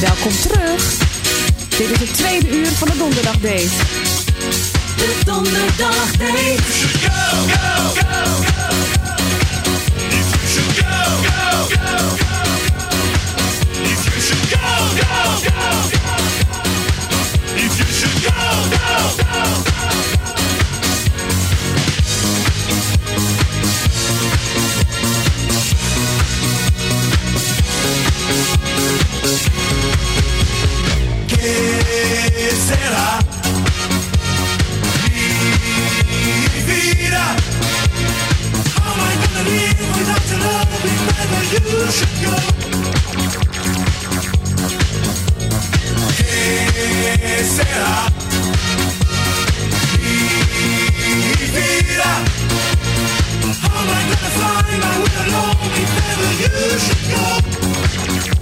Welkom terug. Dit is het tweede uur van de Donderdag Date. De Donderdag Date. Go, go. será mi vida. How am I gonna live without your loving wherever you should go? ¿Qué será mi vida? How am I gonna find my way alone if ever you should go?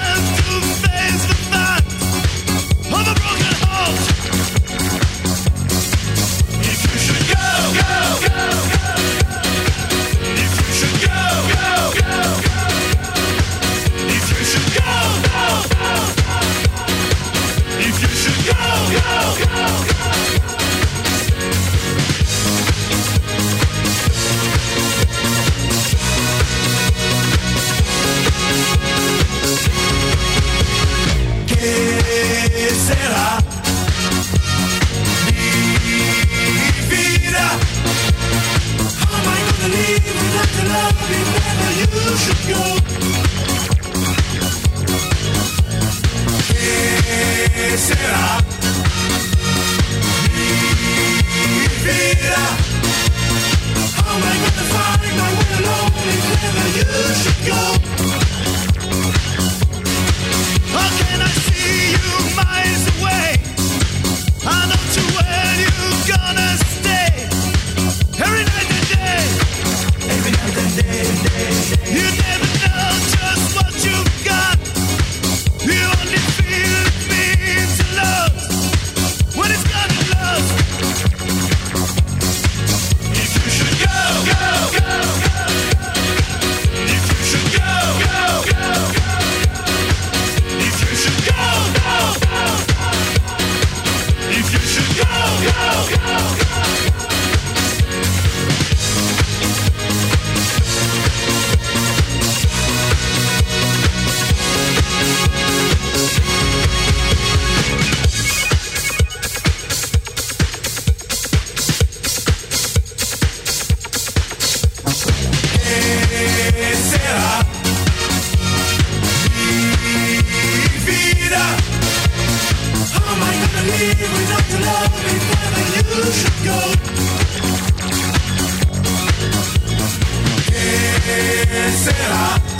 será?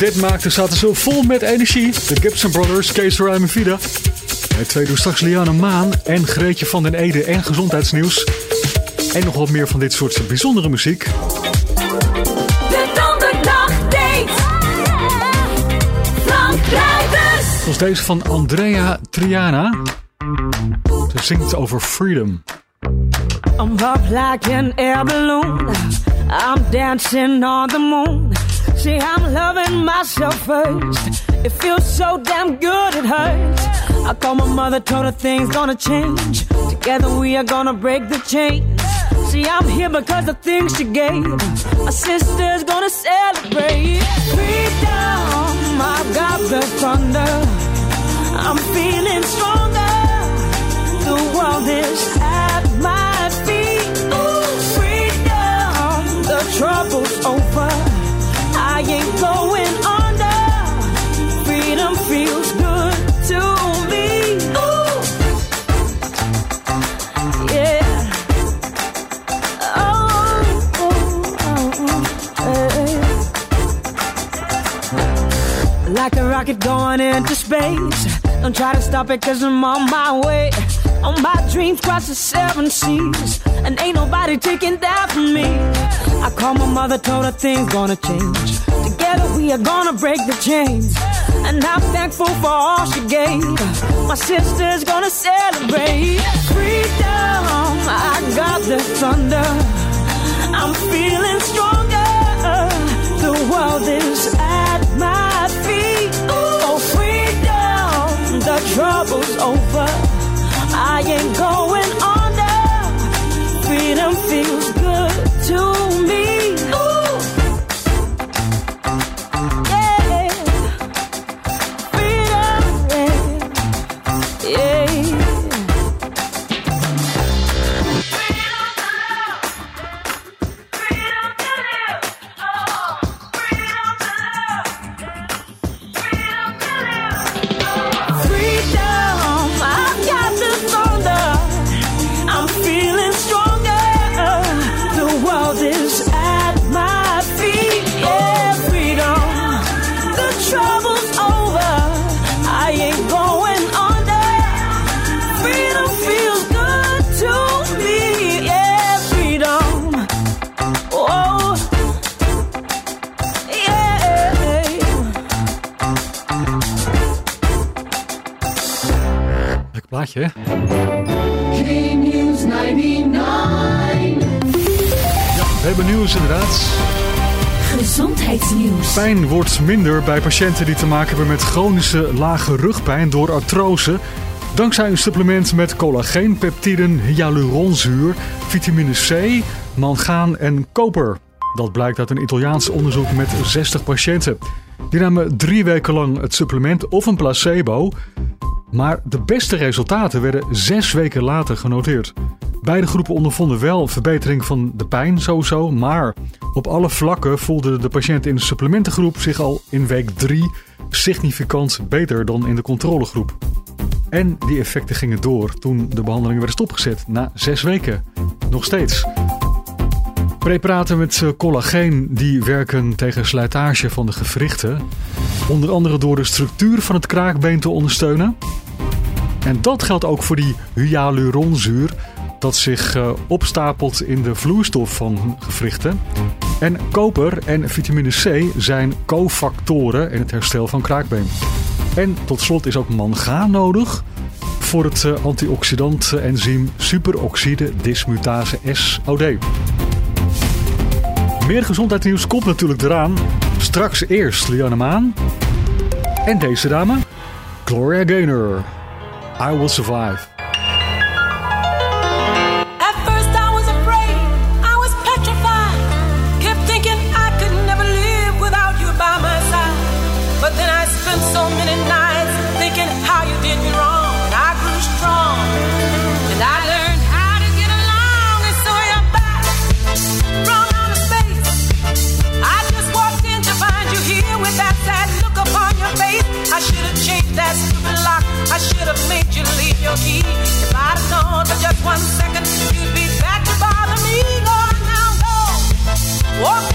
dit maakten zaten zo vol met energie. De Gibson Brothers, Kees Ryan en Vida. Het tweede straks Liana Maan en Greetje van den Ede en gezondheidsnieuws. En nog wat meer van dit soort bijzondere muziek. Zoals deze van Andrea Triana. Ze zingt over freedom. I'm up like an air balloon. I'm dancing on the moon. See, I'm loving myself first. It feels so damn good, it hurts. I called my mother, told her things gonna change. Together we are gonna break the chains. See, I'm here because of things she gave. My sister's gonna celebrate. Freedom, I got the thunder. I'm feeling stronger. The world is at my feet. Ooh, freedom, the trouble's over. Like a rocket going into space. Don't try to stop it cause I'm on my way. On my dreams cross the seven seas. And ain't nobody taking that from me. I called my mother, told her things gonna change. Together we are gonna break the chains. And I'm thankful for all she gave. My sister's gonna celebrate. Freedom, I got the thunder. I'm feeling stronger. The world is at my feet. Oh, freedom, the trouble's over. Ain't going under. Freedom feels good to me. Pijn wordt minder bij patiënten die te maken hebben met chronische lage rugpijn door artrose. Dankzij een supplement met collageen, peptiden, hyaluronzuur, vitamine C, mangaan en koper. Dat blijkt uit een Italiaans onderzoek met 60 patiënten. Die namen drie weken lang het supplement of een placebo. Maar de beste resultaten werden zes weken later genoteerd. Beide groepen ondervonden wel verbetering van de pijn sowieso, maar op alle vlakken voelde de patiënt in de supplementengroep zich al in week 3 significant beter dan in de controlegroep. En die effecten gingen door toen de behandelingen werden stopgezet na zes weken. Nog steeds. Preparaten met eh, collageen die werken tegen slijtage van de gewrichten. Onder andere door de structuur van het kraakbeen te ondersteunen. En dat geldt ook voor die hyaluronzuur dat zich eh, opstapelt in de vloeistof van gewrichten. En koper en vitamine C zijn cofactoren in het herstel van kraakbeen. En tot slot is ook mangaan nodig voor het eh, antioxidant-enzym superoxide dismutase SOD. Meer gezondheidsnieuws komt natuurlijk eraan. Straks eerst Lianne Maan. En deze dame, Gloria Gaynor. I Will Survive. One second, you'd be back to bother me. Go now, go. Walk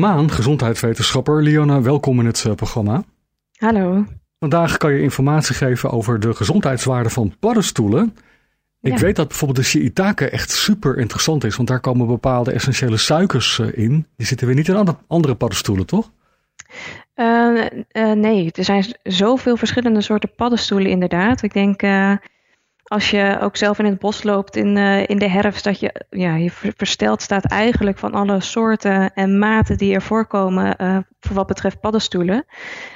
Maan, gezondheidswetenschapper. Liana, welkom in het eh, programma. Hallo. Vandaag kan je informatie geven over de gezondheidswaarde van paddenstoelen. Ik Ja. weet dat bijvoorbeeld de shiitake echt super interessant is, want daar komen bepaalde essentiële suikers eh, in. Die zitten weer niet in andere- paddenstoelen, toch? Eh, nee, er zijn zoveel verschillende soorten paddenstoelen inderdaad. Ik denk als je ook zelf in het bos loopt in, eh, in de herfst, dat je, ja, je ver- versteld staat eigenlijk van alle soorten en maten die er voorkomen eh, voor wat betreft paddenstoelen.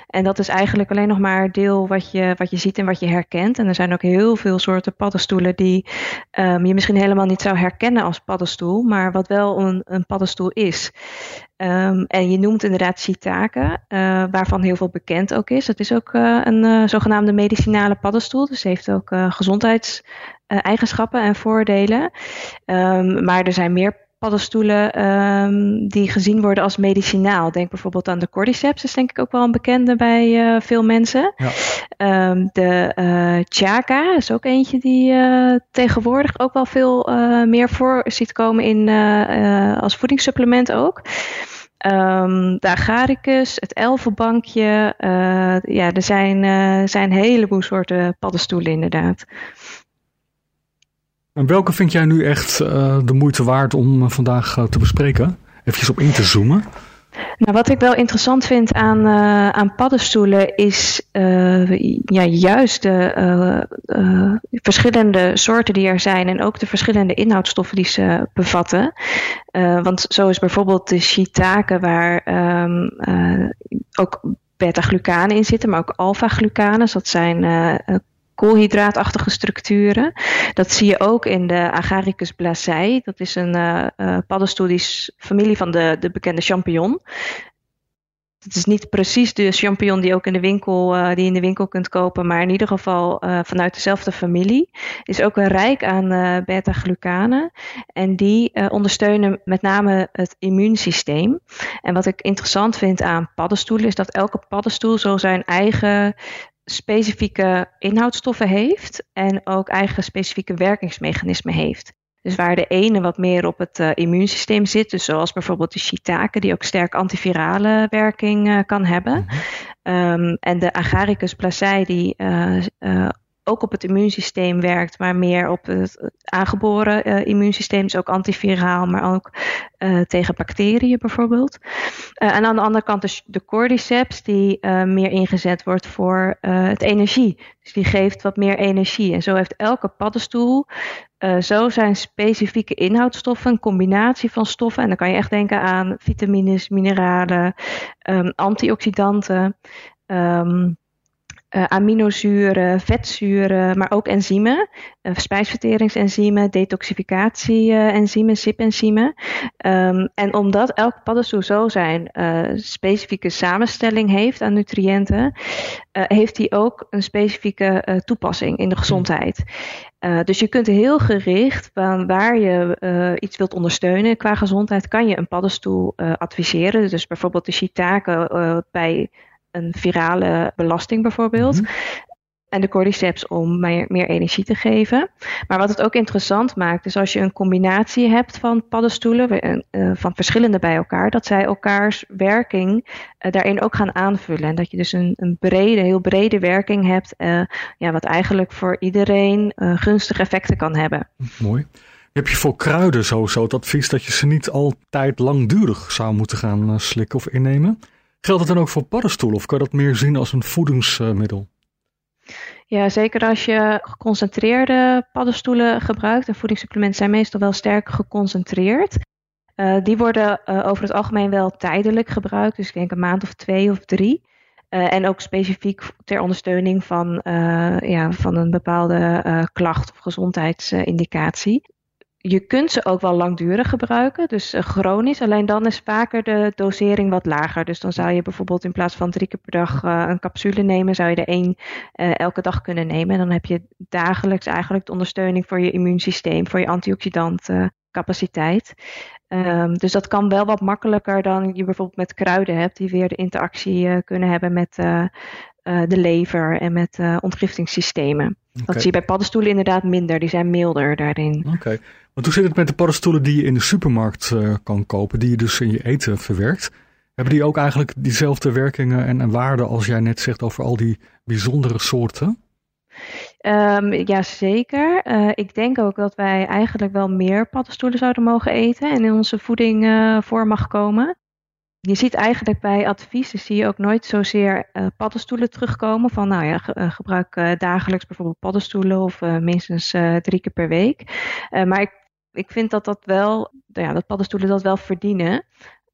En dat is eigenlijk alleen nog maar deel wat je, wat je ziet en wat je herkent. En er zijn ook heel veel soorten paddenstoelen die ehm, je misschien helemaal niet zou herkennen als paddenstoel, maar wat wel een, een paddenstoel is. Ehm, en je noemt inderdaad shiitake, eh, waarvan heel veel bekend ook is. Het is ook eh, een eh, zogenaamde medicinale paddenstoel, dus heeft ook gezondheidseigenschappen en voordelen. Ehm, maar er zijn meer paddenstoelen ehm, die gezien worden als medicinaal. Denk bijvoorbeeld aan de cordyceps, is denk ik ook wel een bekende bij eh, veel mensen. Ja. Ehm, de eh chaka is ook eentje die eh, tegenwoordig ook wel veel meer voor ziet komen in, als voedingssupplement ook. Ehm, de agaricus, het elfenbankje. ja, er zijn, zijn een heleboel soorten paddenstoelen inderdaad. En welke vind jij nu echt eh, de moeite waard om eh, vandaag eh, te bespreken? Even op in te zoomen. Nou, wat ik wel interessant vind aan, aan paddenstoelen is ja, juist de verschillende soorten die er zijn en ook de verschillende inhoudstoffen die ze bevatten. Want zo is bijvoorbeeld de shiitake waar ehm, eh, ook beta-glucanen in zitten, maar ook alpha-glucanen. Dus dat zijn koolhydraatachtige structuren. Dat zie je ook in de Agaricus blazei. Dat is een eh, paddenstoel die is familie van de, de bekende champignon. Het is niet precies de champignon die ook in de winkel, eh, die je in de winkel kunt kopen, maar in ieder geval vanuit dezelfde familie. Is ook rijk aan beta-glucanen. En die ondersteunen met name het immuunsysteem. En wat ik interessant vind aan paddenstoelen is dat elke paddenstoel zo zijn eigen specifieke inhoudstoffen heeft en ook eigen specifieke werkingsmechanismen heeft. Dus waar de ene wat meer op het eh, immuunsysteem zit, dus zoals bijvoorbeeld de shiitake, die ook sterk antivirale werking eh, kan hebben. Ehm, en de Agaricus blazei, die eh, ook op het immuunsysteem werkt, maar meer op het aangeboren uh, immuunsysteem. Dus ook antiviraal, maar ook uh, tegen bacteriën bijvoorbeeld. Uh, en aan de andere kant de, de cordyceps, die meer ingezet wordt voor het energie. Dus die geeft wat meer energie. En zo heeft elke paddenstoel zo zijn specifieke inhoudstoffen, een combinatie van stoffen. En dan kan je echt denken aan vitamines, mineralen, um, antioxidanten. Um, uh, aminozuren, vetzuren, maar ook enzymen, uh, spijsverteringsenzymen, detoxificatie-enzymen, SIP-enzymen. Um, en omdat elke paddenstoel zo zijn uh, specifieke samenstelling heeft aan nutriënten, heeft die ook een specifieke toepassing in de gezondheid. dus je kunt heel gericht van waar je iets wilt ondersteunen qua gezondheid, kan je een paddenstoel adviseren. Dus bijvoorbeeld de shiitake bij een virale belasting bijvoorbeeld. Mhm. En de cordyceps om meer, meer, energie te geven. Maar wat het ook interessant maakt, is als je een combinatie hebt van paddenstoelen, uh, van verschillende bij elkaar, dat zij elkaars werking uh, daarin ook gaan aanvullen. En dat je dus een, een brede, heel brede werking hebt, uh, ja, wat eigenlijk voor iedereen gunstige effecten kan hebben. Mooi. Heb je voor kruiden sowieso het advies dat je ze niet altijd langdurig zou moeten gaan slikken of innemen? Geldt het dan ook voor paddenstoelen of kan je dat meer zien als een voedingsmiddel? Ja, zeker als je geconcentreerde paddenstoelen gebruikt. En voedingssupplementen zijn meestal wel sterk geconcentreerd. Uh, die worden uh, over het algemeen wel tijdelijk gebruikt. Dus ik denk een maand of twee of drie. Uh, en ook specifiek ter ondersteuning van, ja, van een bepaalde klacht of gezondheidsindicatie je kunt ze ook wel langdurig gebruiken, dus uh, chronisch. Alleen dan is vaker de dosering wat lager. Dus dan zou je bijvoorbeeld in plaats van drie keer per dag uh, een capsule nemen, zou je er één uh, elke dag kunnen nemen. En dan heb je dagelijks eigenlijk de ondersteuning voor je immuunsysteem, voor je antioxidantcapaciteit. Um, dus dat kan wel wat makkelijker dan je bijvoorbeeld met kruiden hebt, die weer de interactie kunnen hebben met de lever en met ontgiftingssystemen. Okay. Dat zie je bij paddenstoelen inderdaad minder, die zijn milder daarin. Oké. Want hoe zit het met de paddenstoelen die je in de supermarkt uh, kan kopen, die je dus in je eten verwerkt? Hebben die ook eigenlijk diezelfde werkingen en, en waarden als jij net zegt over al die bijzondere soorten? Um, ja, zeker. Uh, ik denk ook dat wij eigenlijk wel meer paddenstoelen zouden mogen eten en in onze voeding uh, voor mag komen. Je ziet eigenlijk bij adviezen zie je ook nooit zozeer uh, paddenstoelen terugkomen. Van nou ja, ge gebruik dagelijks bijvoorbeeld paddenstoelen of minstens drie keer per week. maar ik ik vind dat dat wel, ja, dat paddenstoelen dat wel verdienen.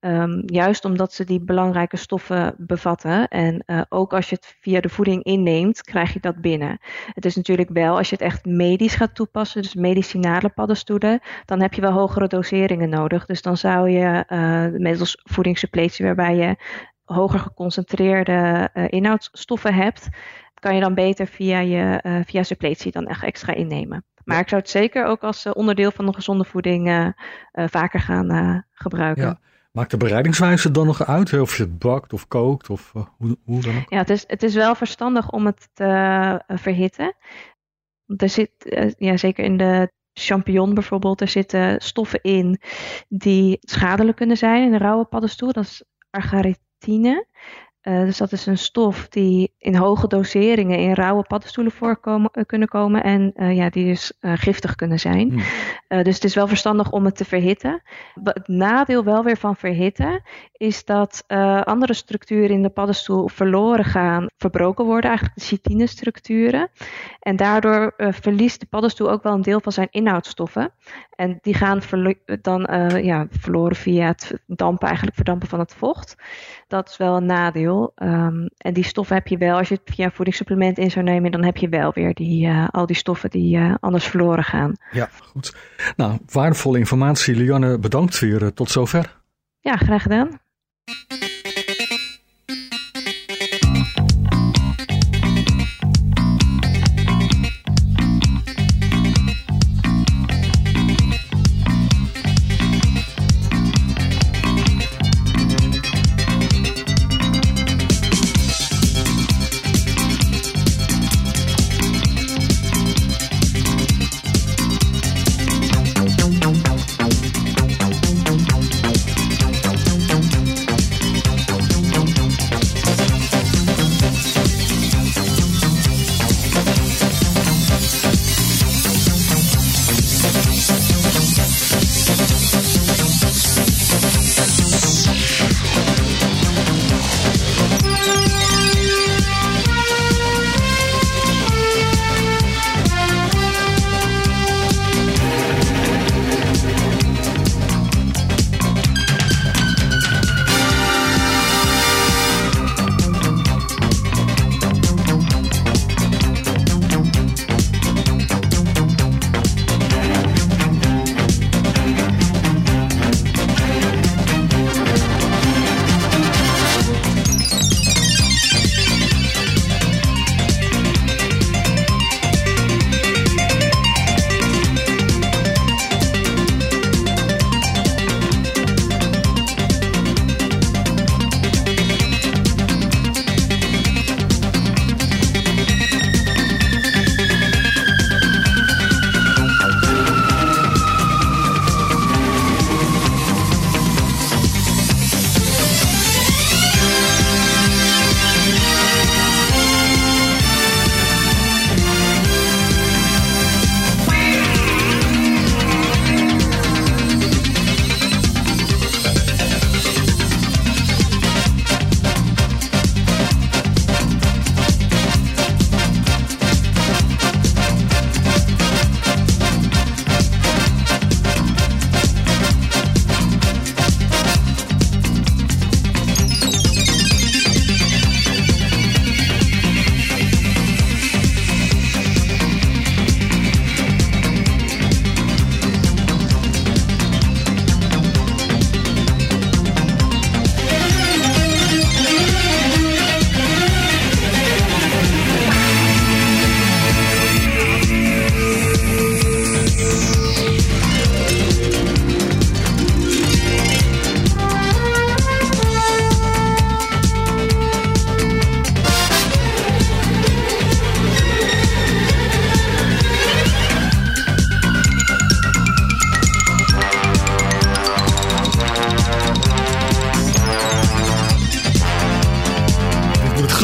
Um, juist omdat ze die belangrijke stoffen bevatten. En uh, ook als je het via de voeding inneemt, krijg je dat binnen. Het is natuurlijk wel, als je het echt medisch gaat toepassen, dus medicinale paddenstoelen, dan heb je wel hogere doseringen nodig. Dus dan zou je uh, middels voedingssuppletie, waarbij je hoger geconcentreerde uh, inhoudsstoffen hebt, kan je dan beter via je via suppletie dan echt extra innemen. Maar ik zou het zeker ook als eh, onderdeel van een gezonde voeding uh, uh, vaker gaan gebruiken. Ja. Maakt de bereidingswijze dan nog uit? Of je het bakt of kookt of hoe, hoe dan? Ja, het is, het is wel verstandig om het te verhitten. Er zit, ja, zeker in de champignon bijvoorbeeld, er zitten stoffen in die schadelijk kunnen zijn in de rauwe paddenstoel. Dat is argaritine. Uh, dus dat is een stof die in hoge doseringen in rauwe paddenstoelen voorkomen uh, kunnen komen en uh, ja, die dus giftig kunnen zijn. Hmm. dus het is wel verstandig om het te verhitten. Het nadeel wel weer van verhitten is dat andere structuren in de paddenstoel verloren gaan, verbroken worden, eigenlijk de chitine-structuren. En daardoor verliest de paddenstoel ook wel een deel van zijn inhoudstoffen. En die gaan dan ja, verloren via het dampen, eigenlijk verdampen van het vocht. Dat is wel een nadeel. Um, en die stoffen heb je wel, als je het via voedingssupplement in zou nemen, dan heb je wel weer die, uh, al die stoffen die uh, anders verloren gaan. Ja, goed. Nou, waardevolle informatie. Lianne, bedankt weer. Uh, tot zover. Ja, graag gedaan.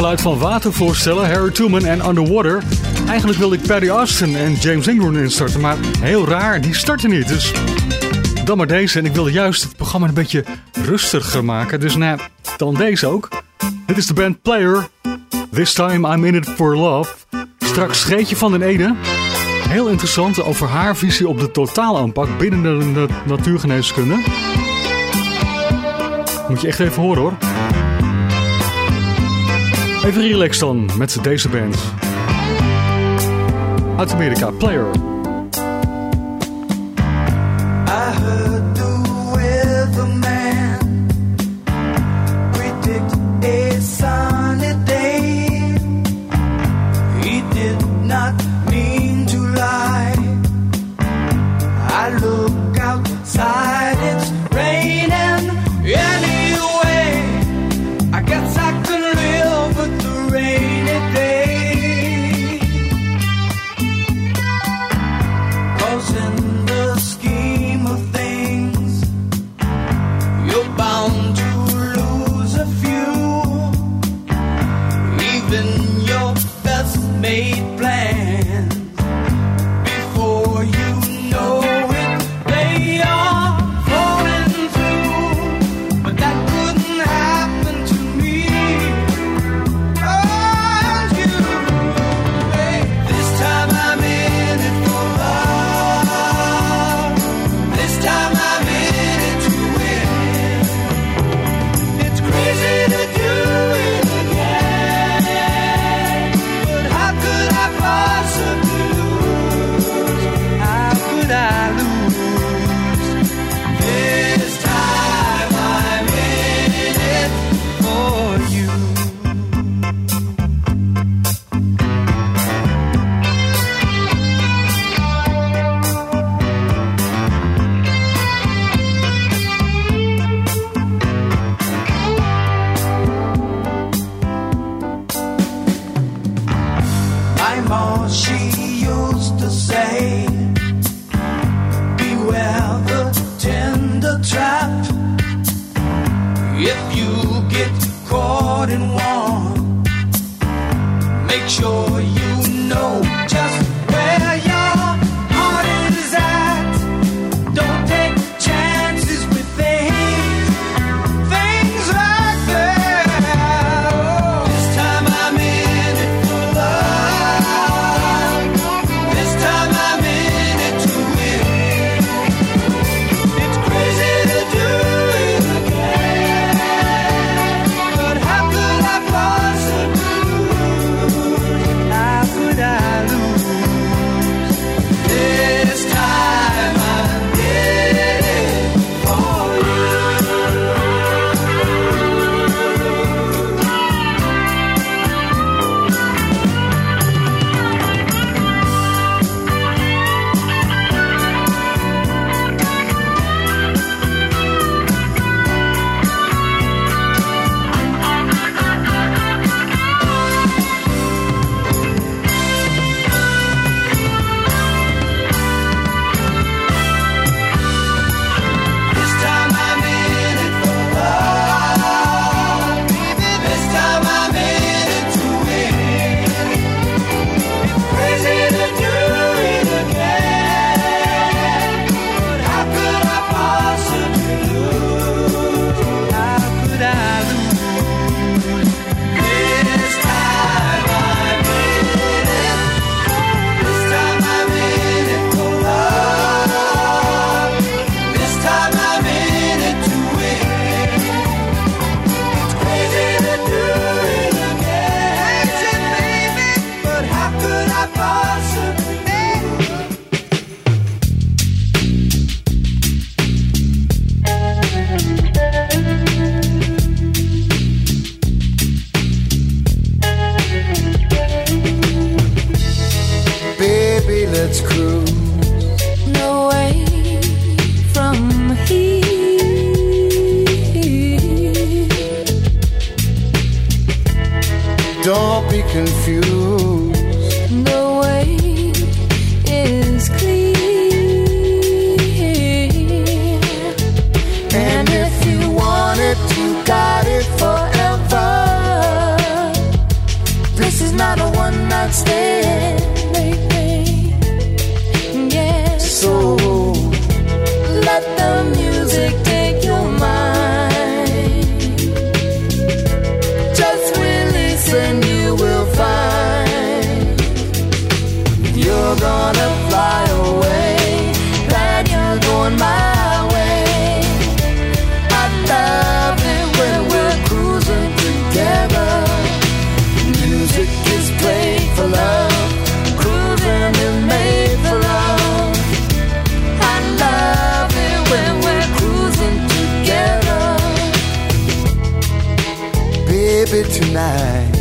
geluid van water voorstellen, Harry Truman en Underwater. Eigenlijk wilde ik Perry Austin en James Ingram instarten, maar heel raar, die starten niet. Dus dan maar deze. En ik wilde juist het programma een beetje rustiger maken, dus nou, dan deze ook. Dit is de band Player. This time I'm in it for love. Straks Greetje van den Ede. Heel interessant over haar visie op de totaalaanpak binnen de natuurgeneeskunde. Moet je echt even horen hoor. Even relax dan met deze band. Uit Amerika, Player. Tonight.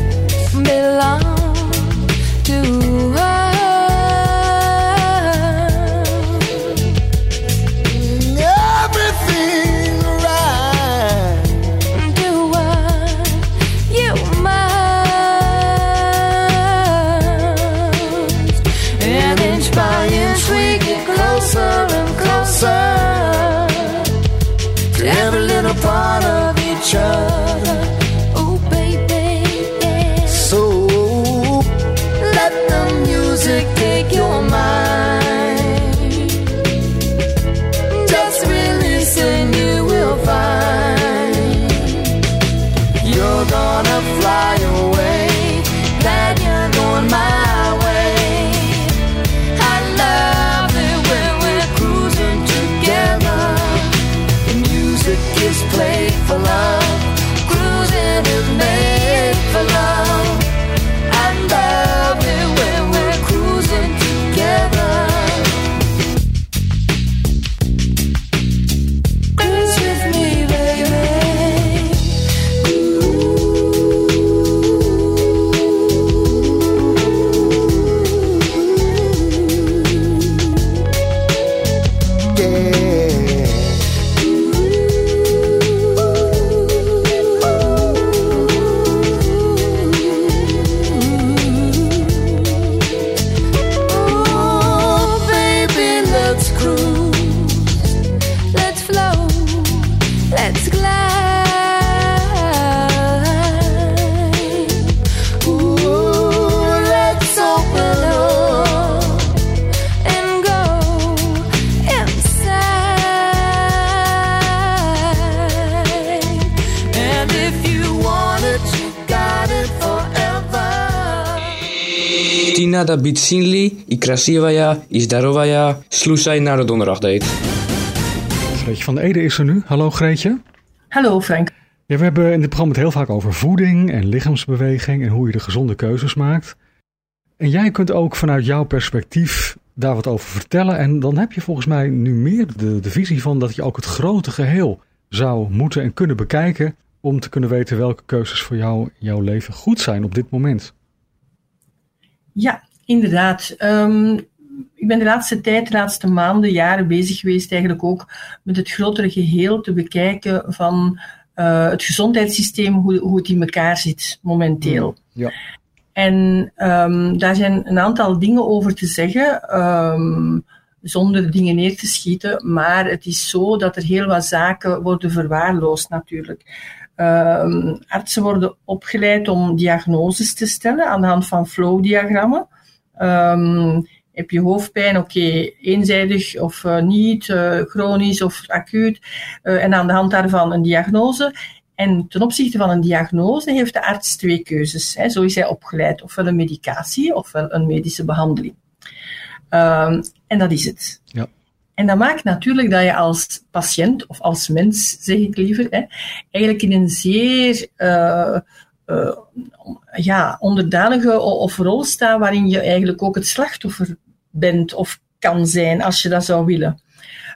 Tina da Bitsinli, i krasiwaya, i zdarowaya, slušaj naar de donderdag date. Greetje van Ede is er nu. Hallo Greetje. Hallo Frank. Ja, we hebben in dit programma het heel vaak over voeding en lichaamsbeweging en hoe je de gezonde keuzes maakt. En jij kunt ook vanuit jouw perspectief daar wat over vertellen. En dan heb je volgens mij nu meer de, de visie van dat je ook het grote geheel zou moeten en kunnen bekijken. Om te kunnen weten welke keuzes voor jou in jouw leven goed zijn op dit moment. Ja, inderdaad. Ehm, ik ben de laatste tijd, de laatste maanden, jaren bezig geweest eigenlijk ook met het grotere geheel te bekijken van eh, het gezondheidssysteem, hoe, hoe het in elkaar zit momenteel. Ja. En ehm, daar zijn een aantal dingen over te zeggen, ehm, zonder dingen neer te schieten. Maar het is zo dat er heel wat zaken worden verwaarloosd natuurlijk. Artsen worden opgeleid om diagnoses te stellen aan de hand van flow-diagrammen. Ehm, heb je hoofdpijn? Oké, eenzijdig of eh, niet, eh, chronisch of acuut. Eh, en aan de hand daarvan een diagnose. En ten opzichte van een diagnose heeft de arts twee keuzes. Hè. Zo is hij opgeleid, ofwel een medicatie ofwel een medische behandeling. Ehm, en dat is het. Ja. En dat maakt natuurlijk dat je als patiënt, of als mens zeg ik liever, hè, eigenlijk in een zeer eh, ja, onderdanige of rol staat waarin je eigenlijk ook het slachtoffer bent of kan zijn als je dat zou willen.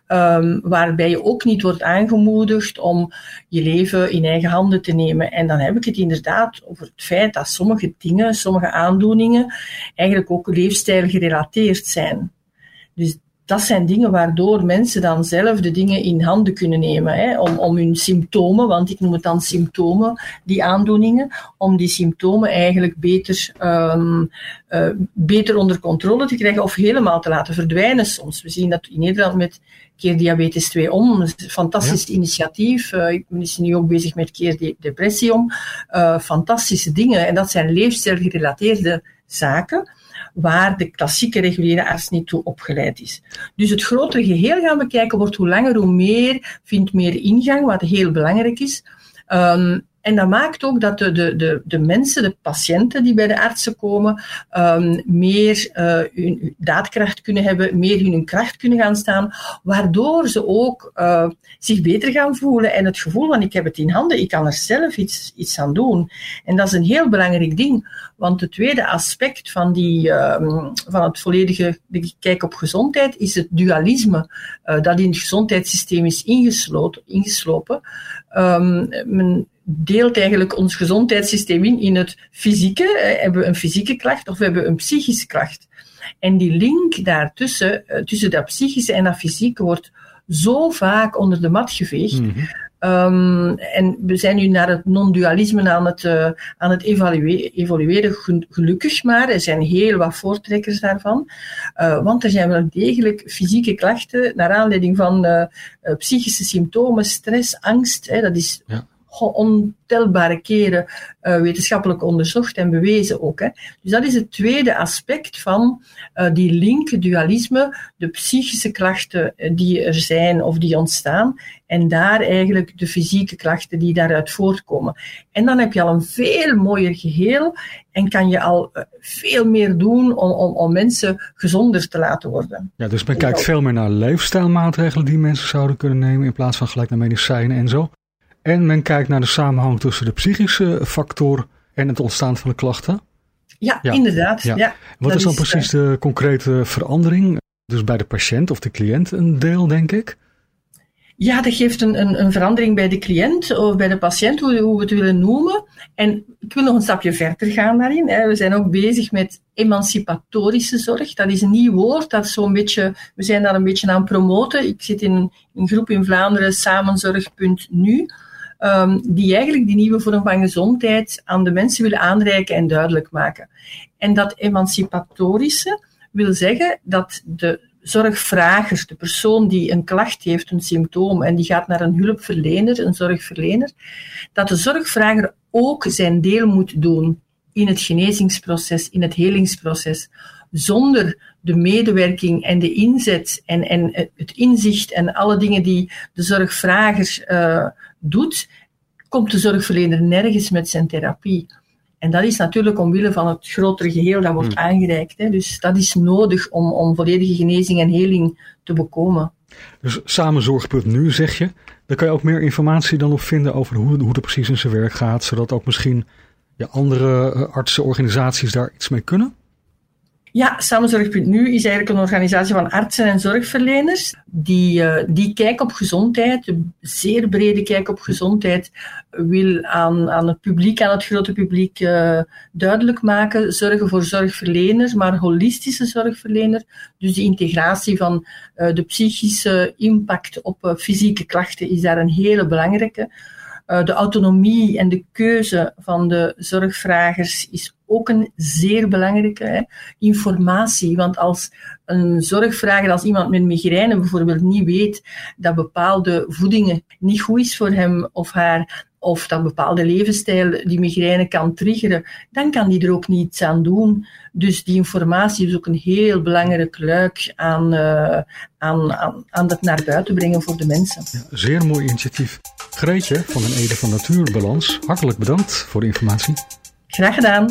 Ehm, waarbij je ook niet wordt aangemoedigd om je leven in eigen handen te nemen. En dan heb ik het inderdaad over het feit dat sommige dingen, sommige aandoeningen, eigenlijk ook leefstijl gerelateerd zijn. Dus dat zijn dingen waardoor mensen dan zelf de dingen in handen kunnen nemen. Hè, om, om hun symptomen, want ik noem het dan symptomen, die aandoeningen, om die symptomen eigenlijk beter, ehm, eh, beter onder controle te krijgen of helemaal te laten verdwijnen soms. We zien dat in Nederland met Keer Diabetes 2 om, een fantastisch initiatief. Eh, ik ben nu ook bezig met Keer De- Depressie om. Eh, fantastische dingen. En dat zijn leefstijlgerelateerde zaken waar de klassieke reguliere arts niet toe opgeleid is. Dus het grotere geheel gaan bekijken wordt hoe langer hoe meer, vindt meer ingang, wat heel belangrijk is. Ehm, en dat maakt ook dat de, de, de, de mensen, de patiënten die bij de artsen komen, ehm, meer eh, hun daadkracht kunnen hebben, meer in hun kracht kunnen gaan staan, waardoor ze ook eh, zich beter gaan voelen en het gevoel van ik heb het in handen, ik kan er zelf iets, iets aan doen. En dat is een heel belangrijk ding, want het tweede aspect van, die, ehm, van het volledige kijk op gezondheid is het dualisme eh, dat in het gezondheidssysteem is ingeslopen. Ehm, men deelt eigenlijk ons gezondheidssysteem in in het fysieke. Eh, hebben we een fysieke klacht of we hebben een psychische klacht? En die link daartussen, eh, tussen dat psychische en dat fysieke, wordt zo vaak onder de mat geveegd. Um, en we zijn nu naar het non-dualisme aan het, uh, aan het evalueren, evolueren, gelukkig maar. Er zijn heel wat voortrekkers daarvan. Uh, want er zijn wel degelijk fysieke klachten naar aanleiding van uh, psychische symptomen, stress, angst. Hè, dat is ja ontelbare keren uh, wetenschappelijk onderzocht en bewezen ook. Hè. Dus dat is het tweede aspect van uh, die link, dualisme, de psychische klachten eh, die er zijn of die ontstaan, en daar eigenlijk de fysieke klachten die daaruit voortkomen. En dan heb je al een veel mooier geheel en kan je al veel meer doen om, om, om mensen gezonder te laten worden. Ja, dus men kijkt veel meer naar leefstijlmaatregelen die mensen zouden kunnen nemen in plaats van gelijk naar medicijnen en zo. En men kijkt naar de samenhang tussen de psychische factor en het ontstaan van de klachten. Ja, inderdaad. Ja. Wat is dan precies eh, de concrete verandering? Dus bij de patiënt of de cliënt een deel, denk ik? Ja, dat geeft een, een, een, verandering bij de cliënt of bij de patiënt, hoe, hoe, we het willen noemen. En ik wil nog een stapje verder gaan daarin. Hè. We zijn ook bezig met emancipatorische zorg. Dat is een nieuw woord, dat zo'n beetje, we zijn daar een beetje aan promoten. Ik zit in een groep in Vlaanderen, samenzorg.nu um, die eigenlijk die nieuwe vorm van gezondheid aan de mensen willen aanreiken en duidelijk maken. En dat emancipatorische wil zeggen dat de zorgvrager, de persoon die een klacht heeft, een symptoom, en die gaat naar een hulpverlener, een zorgverlener, dat de zorgvrager ook zijn deel moet doen in het genezingsproces, in het helingsproces. Zonder de medewerking en de inzet en, en het inzicht en alle dingen die de zorgvrager uh, doet, komt de zorgverlener nergens met zijn therapie. En dat is natuurlijk omwille van het grotere geheel dat wordt hmm. aangereikt. Hè. Dus dat is nodig om, om volledige genezing en heling te bekomen. Dus samenzorg.nu zeg je, daar kan je ook meer informatie dan op vinden over hoe, hoe het precies in zijn werk gaat, zodat ook misschien ja, andere uh, artsenorganisaties daar iets mee kunnen? Ja, Samenzorg.nu is eigenlijk een organisatie van artsen en zorgverleners die, uh, die kijk op gezondheid, een zeer brede kijk op gezondheid, wil aan, aan het publiek, aan het grote publiek uh, duidelijk maken. Zorgen voor zorgverleners, maar holistische zorgverlener. Dus de integratie van de psychische impact op fysieke klachten is daar een hele belangrijke. De autonomie en de keuze van de zorgvragers is ook een zeer belangrijke informatie. Want als een zorgvrager, als iemand met migraine bijvoorbeeld niet weet dat bepaalde voedingen niet goed is voor hem of haar, of dat bepaalde levensstijl die migraine kan triggeren, dan kan die er ook niets aan doen. Dus die informatie is ook een heel belangrijk luik aan, uh, aan, aan, aan dat naar buiten brengen voor de mensen. Zeer mooi initiatief. Greetje van een Ede van Natuurbalans, hartelijk bedankt voor de informatie. Graag gedaan.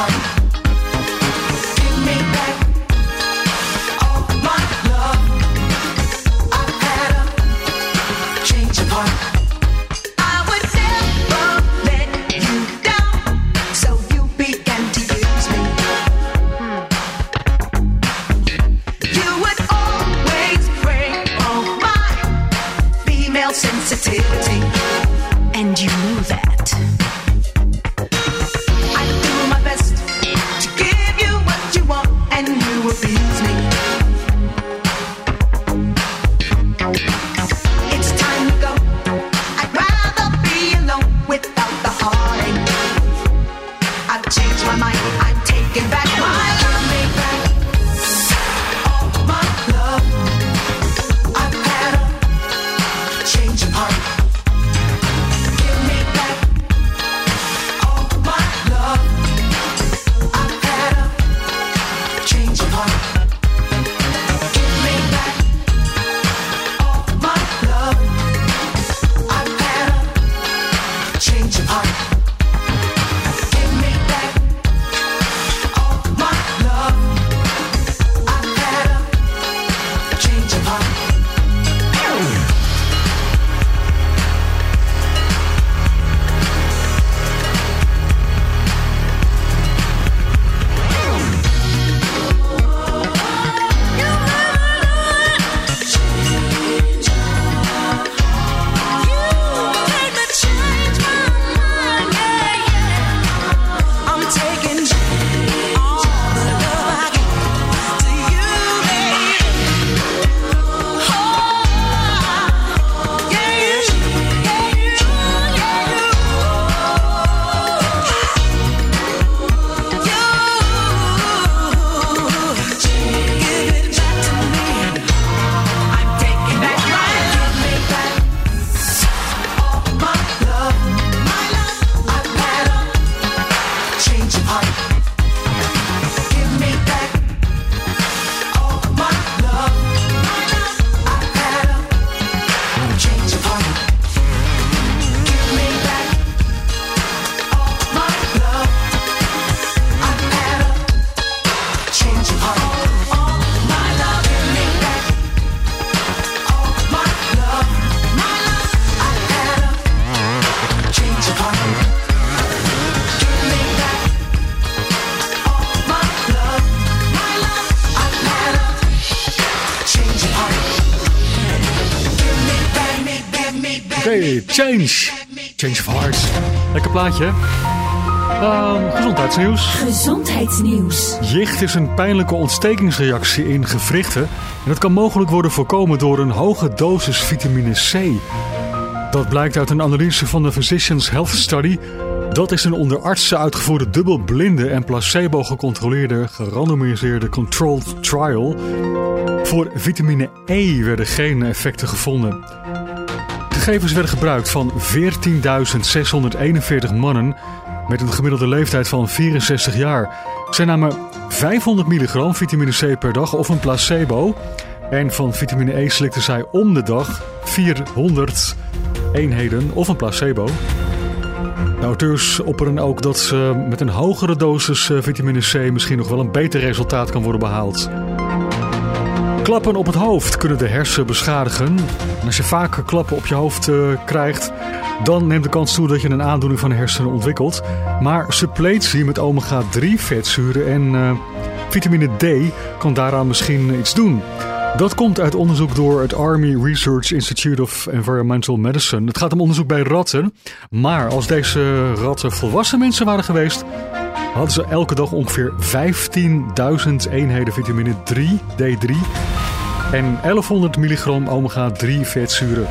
heart. Plaatje. Ehm, gezondheidsnieuws. Gezondheidsnieuws. Jicht is een pijnlijke ontstekingsreactie in gewrichten. En dat kan mogelijk worden voorkomen door een hoge dosis vitamine C. Dat blijkt uit een analyse van de Physicians Health Study. Dat is een onder artsen uitgevoerde dubbelblinde en placebo gecontroleerde gerandomiseerde controlled trial. Voor vitamine E werden geen effecten gevonden. Gegevens werden gebruikt van 14.641 mannen met een gemiddelde leeftijd van 64 jaar. Zij namen 500 milligram vitamine C per dag of een placebo. En van vitamine E slikten zij om de dag 400 eenheden of een placebo. De auteurs opperen ook dat ze met een hogere dosis eh, vitamine C misschien nog wel een beter resultaat kan worden behaald. Klappen op het hoofd kunnen de hersen beschadigen. En als je vaker klappen op je hoofd eh, krijgt, dan neemt de kans toe dat je een aandoening van de hersenen ontwikkelt. Maar suppletie met omega-3 vetzuren en eh, vitamine D kan daaraan misschien iets doen. Dat komt uit onderzoek door het Army Research Institute of Environmental Medicine. Het gaat om onderzoek bij ratten. Maar als deze ratten volwassen mensen waren geweest, hadden ze elke dag ongeveer 15.000 eenheden vitamine 3, D3 en 1100 milligram omega-3 vetzuren.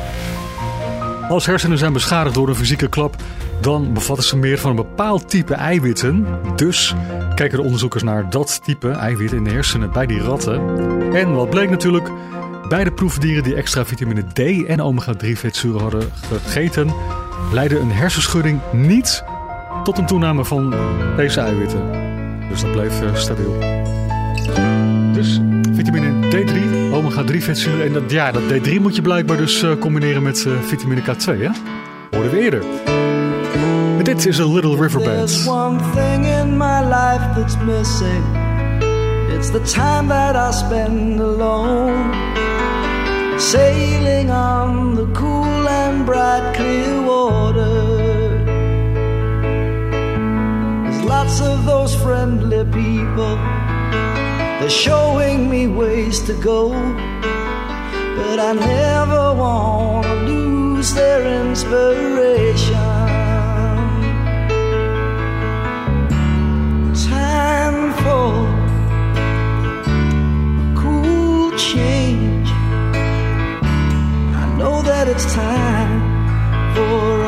Als hersenen zijn beschadigd door een fysieke klap, dan bevatten ze meer van een bepaald type eiwitten. Dus kijken de onderzoekers naar dat type eiwit in de hersenen bij die ratten. En wat bleek natuurlijk, bij de proefdieren die extra vitamine D en omega-3 vetzuren hadden gegeten, leidde een hersenschudding niet tot een toename van deze eiwitten. Dus dat bleef eh, stabiel. Dus vitamine D3, omega-3 vetzuren. En dat, ja, dat D3 moet je blijkbaar dus eh, combineren met eh, vitamine K2, hè? Hoorden we eerder. Dit is A Little River There's Band. one thing in my life that's missing. It's the time that I spend alone. Sailing They're showing me ways to go. But I never want to lose their inspiration. Time for a cool change. I know that it's time for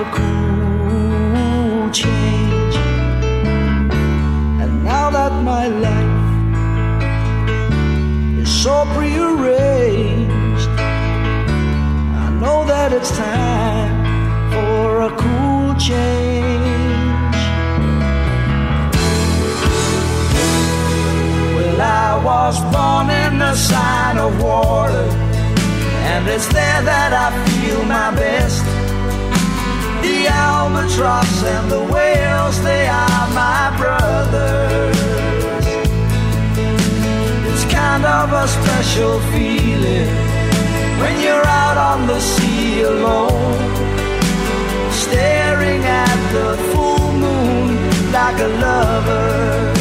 it's time for a cool change. Well, I was born in the sign of water, and it's there that I feel my best. The albatross and the whales, they are my brothers. It's kind of a special feeling when you're out on the sea alone, staring at the full moon like a lover.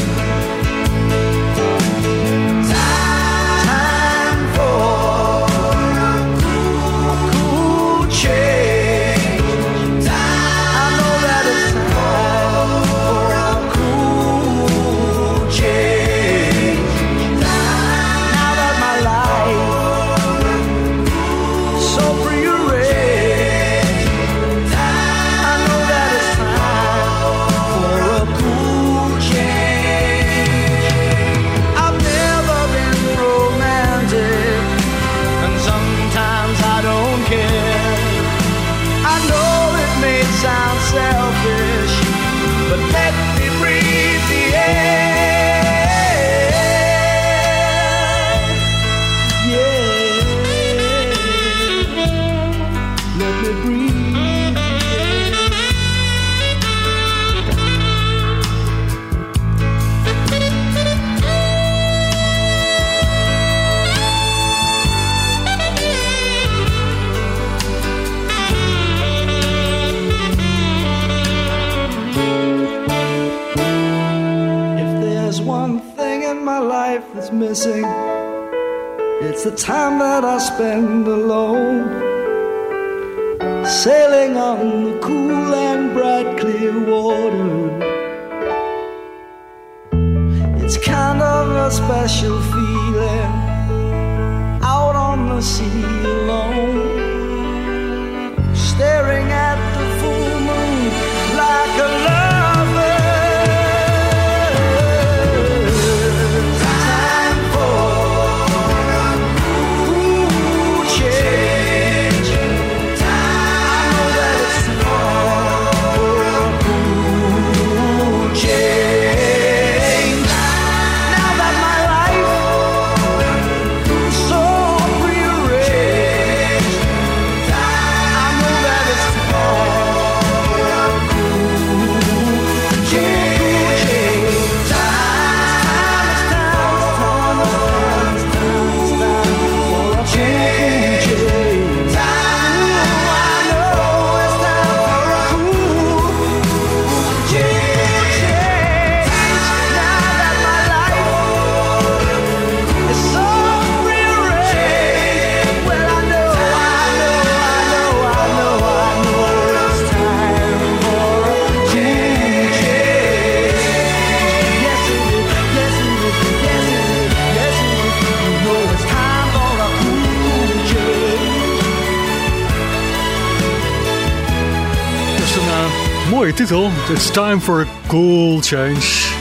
It's time for a cool change.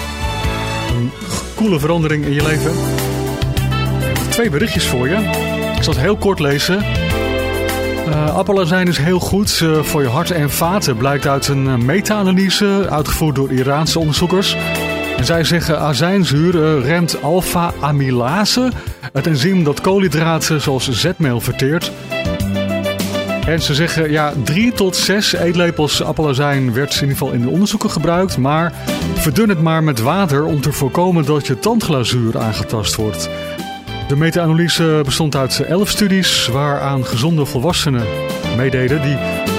Een coole verandering in je leven. Twee berichtjes voor je. Ik zal het heel kort lezen. Eh appelazijn is heel goed eh, voor je hart en vaten. Blijkt uit een eh, meta-analyse uitgevoerd door Iraanse onderzoekers. En zij zeggen azijnzuur remt alpha-amylase. Het enzym dat koolhydraten zoals zetmeel verteert. En ze zeggen, ja, drie tot zes eetlepels appelazijn werd in ieder geval in de onderzoeken gebruikt. Maar verdun het maar met water om te voorkomen dat je tandglazuur aangetast wordt. De meta-analyse bestond uit elf studies waaraan gezonde volwassenen meededen die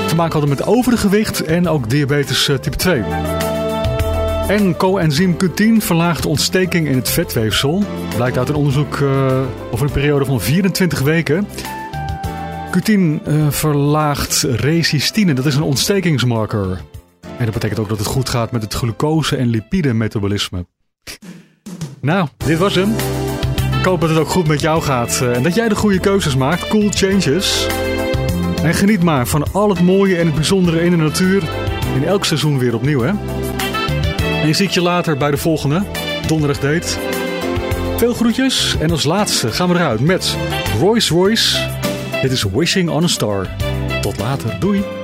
te maken hadden met overgewicht en ook diabetes eh, type 2. En coenzym Q10 verlaagt ontsteking in het vetweefsel. Blijkt uit een onderzoek eh, over een periode van 24 weken. Cutin eh, verlaagt resistine, dat is een ontstekingsmarker. En dat betekent ook dat het goed gaat met het glucose- en lipide-metabolisme. Nou, dit was hem. Ik hoop dat het ook goed met jou gaat eh, en dat jij de goede keuzes maakt. Cool changes. En geniet maar van al het mooie en het bijzondere in de natuur. In elk seizoen weer opnieuw, hè? En ik zie je later bij de volgende donderdag date. Veel groetjes en als laatste gaan we eruit met Royce Royce Dit is Wishing on a Star. Tot later, doei!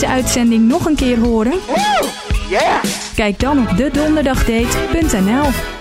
deze uitzending nog een keer horen? Kijk dan op dedonderdagdate.nl.